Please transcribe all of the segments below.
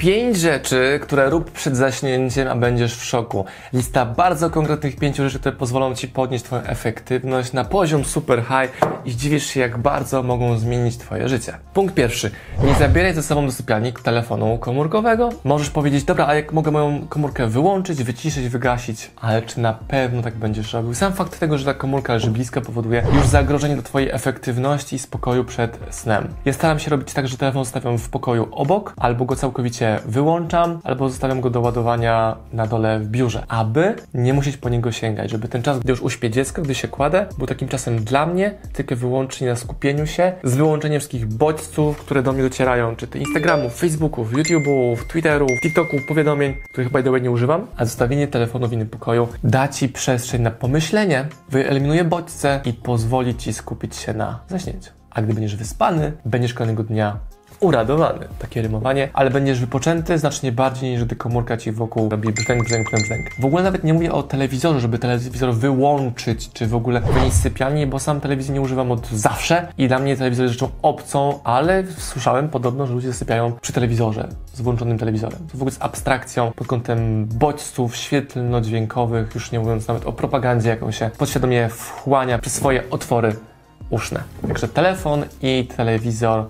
Pięć rzeczy, które rób przed zaśnięciem, a będziesz w szoku. Lista bardzo konkretnych pięciu rzeczy, które pozwolą Ci podnieść Twoją efektywność na poziom super high i zdziwisz się, jak bardzo mogą zmienić Twoje życie. Punkt pierwszy. Nie zabieraj ze sobą do sypialni telefonu komórkowego. Możesz powiedzieć, dobra, a jak mogę moją komórkę wyłączyć, wyciszyć, wygasić, ale czy na pewno tak będziesz robił? Sam fakt tego, że ta komórka leży blisko powoduje już zagrożenie do Twojej efektywności i spokoju przed snem. Ja staram się robić tak, że telefon stawiam w pokoju obok, albo go całkowicie wyłączam, albo zostawiam go do ładowania na dole w biurze, aby nie musieć po niego sięgać, żeby ten czas, gdy już uśpię dziecko, gdy się kładę, był takim czasem dla mnie, tylko wyłącznie na skupieniu się, z wyłączeniem wszystkich bodźców, które do mnie docierają, czy to Instagramów, Facebooków, YouTube'ów, Twitterów, TikToków, powiadomień, których by the way nie używam, a zostawienie telefonu w innym pokoju da Ci przestrzeń na pomyślenie, wyeliminuje bodźce i pozwoli Ci skupić się na zaśnięciu. A gdy będziesz wyspany, będziesz kolejnego dnia uradowany. Takie rymowanie, ale będziesz wypoczęty znacznie bardziej niż gdy komórka ci wokół robi brzęk, brzęk, brzęk, brzęk. W ogóle nawet nie mówię o telewizorze, żeby telewizor wyłączyć, czy w ogóle wynieść z sypialni, bo sam telewizji nie używam od zawsze i dla mnie telewizor jest rzeczą obcą, ale słyszałem podobno, że ludzie zasypiają przy telewizorze, z włączonym telewizorem. To w ogóle z abstrakcją pod kątem bodźców świetlno-dźwiękowych, już nie mówiąc nawet o propagandzie, jaką się podświadomie wchłania przez swoje otwory uszne. Także telefon i telewizor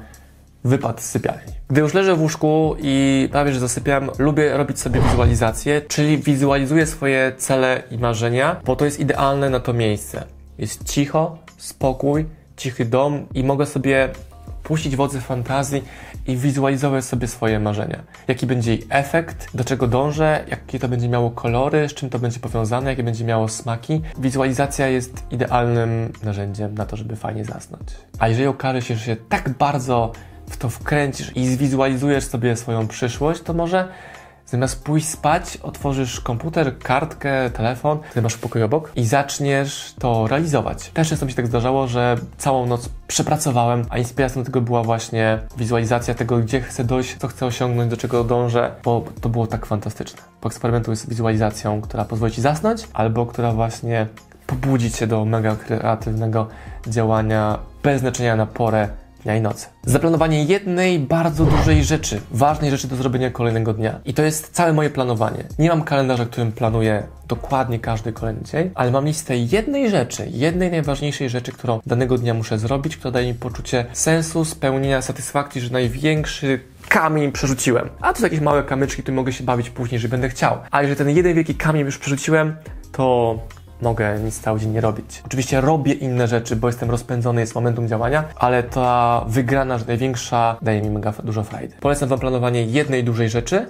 wypad z sypialni. Gdy już leżę w łóżku i prawie że zasypiam, lubię robić sobie wizualizację, czyli wizualizuję swoje cele i marzenia, bo to jest idealne na to miejsce. Jest cicho, spokój, cichy dom i mogę sobie puścić wodze fantazji i wizualizować sobie swoje marzenia. Jaki będzie jej efekt, do czego dążę, jakie to będzie miało kolory, z czym to będzie powiązane, jakie będzie miało smaki. Wizualizacja jest idealnym narzędziem na to, żeby fajnie zasnąć. A jeżeli okaże się, że się tak bardzo to wkręcisz i zwizualizujesz sobie swoją przyszłość, to może zamiast pójść spać, otworzysz komputer, kartkę, telefon, który masz w pokoju obok i zaczniesz to realizować. Też często mi się tak zdarzało, że całą noc przepracowałem, a inspiracją do tego była właśnie wizualizacja tego, gdzie chcę dojść, co chcę osiągnąć, do czego dążę, bo to było tak fantastyczne. Poeksperymentuj z wizualizacją, która pozwoli Ci zasnąć, albo która właśnie pobudzi Cię do mega kreatywnego działania bez znaczenia na porę dnia i nocy. Zaplanowanie jednej bardzo dużej rzeczy, ważnej rzeczy do zrobienia kolejnego dnia. I to jest całe moje planowanie. Nie mam kalendarza, którym planuję dokładnie każdy kolejny dzień, ale mam listę jednej rzeczy, jednej najważniejszej rzeczy, którą danego dnia muszę zrobić, która daje mi poczucie sensu, spełnienia, satysfakcji, że największy kamień przerzuciłem. A to są jakieś małe kamyczki, które mogę się bawić później, że będę chciał. A jeżeli ten jeden wielki kamień już przerzuciłem, to mogę nic cały dzień nie robić. Oczywiście robię inne rzeczy, bo jestem rozpędzony, jest momentum działania, ale ta wygrana, że największa, daje mi mega dużo frajdy. Polecam Wam planowanie jednej dużej rzeczy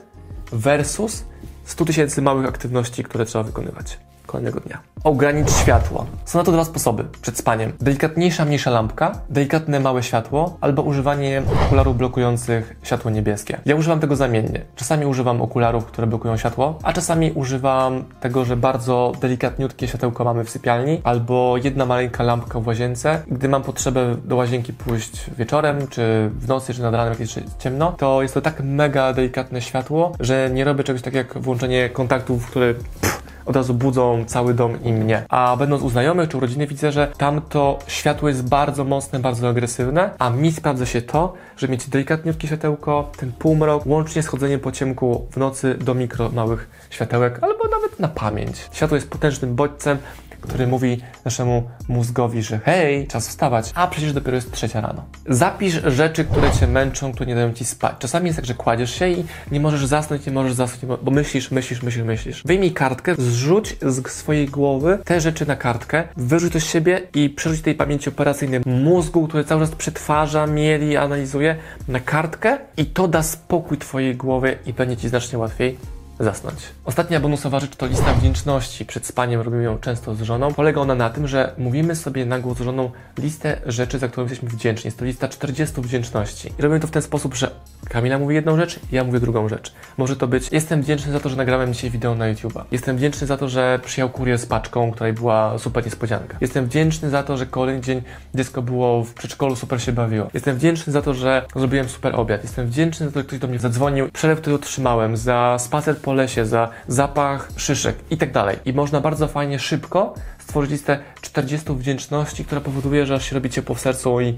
versus 100 tysięcy małych aktywności, które trzeba wykonywać kolejnego dnia. Ogranicz światło. Są na to dwa sposoby przed spaniem. Delikatniejsza, mniejsza lampka, delikatne, małe światło, albo używanie okularów blokujących światło niebieskie. Ja używam tego zamiennie. Czasami używam okularów, które blokują światło, a czasami używam tego, że bardzo delikatniutkie światełko mamy w sypialni, albo jedna maleńka lampka w łazience. Gdy mam potrzebę do łazienki pójść wieczorem, czy w nocy, czy nad ranem, jak jest ciemno, to jest to tak mega delikatne światło, że nie robię czegoś takiego jak włączenie kontaktów, które pff, od razu budzą cały dom i mnie. A będąc u znajomych czy u rodziny widzę, że tamto światło jest bardzo mocne, bardzo agresywne, a mi sprawdza się to, że mieć delikatniutkie światełko, ten półmrok, łącznie z chodzeniem po ciemku w nocy do mikro małych światełek, albo nawet na pamięć. Światło jest potężnym bodźcem, który mówi naszemu mózgowi, że hej, czas wstawać, a przecież dopiero jest trzecia rano. Zapisz rzeczy, które cię męczą, które nie dają ci spać. Czasami jest tak, że kładziesz się i nie możesz zasnąć, nie możesz zasnąć, bo myślisz, myślisz, myślisz, myślisz. Wyjmij kartkę, zrzuć z swojej głowy te rzeczy na kartkę, wyrzuć to z siebie i przerzuć tej pamięci operacyjnej mózgu, który cały czas przetwarza, mieli, analizuje na kartkę i to da spokój twojej głowie i będzie ci znacznie łatwiej zasnąć. Ostatnia bonusowa rzecz to lista wdzięczności. Przed spaniem robimy ją często z żoną. Polega ona na tym, że mówimy sobie na głos z żoną listę rzeczy, za które jesteśmy wdzięczni. Jest to lista 40 wdzięczności. I robimy to w ten sposób, że Kamila mówi jedną rzecz, ja mówię drugą rzecz. Może to być, jestem wdzięczny za to, że nagrałem dzisiaj wideo na YouTube'a. Jestem wdzięczny za to, że przyjął kurier z paczką, której była super niespodzianka. Jestem wdzięczny za to, że kolejny dzień dziecko było w przedszkolu, super się bawiło. Jestem wdzięczny za to, że zrobiłem super obiad. Jestem wdzięczny za to, że ktoś do mnie zadzwonił, przelew, który otrzymałem, za spacer po po lesie, za zapach szyszek i tak dalej. I można bardzo fajnie, szybko stworzyć listę 40 wdzięczności, która powoduje, że aż się robi ciepło w sercu i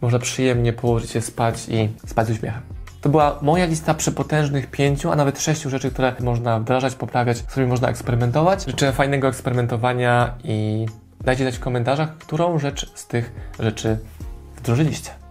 można przyjemnie położyć się spać i spać z uśmiechem. To była moja lista przepotężnych pięciu, a nawet sześciu rzeczy, które można wdrażać, poprawiać, z którymi można eksperymentować. Życzę fajnego eksperymentowania i dajcie znać w komentarzach, którą rzecz z tych rzeczy wdrożyliście.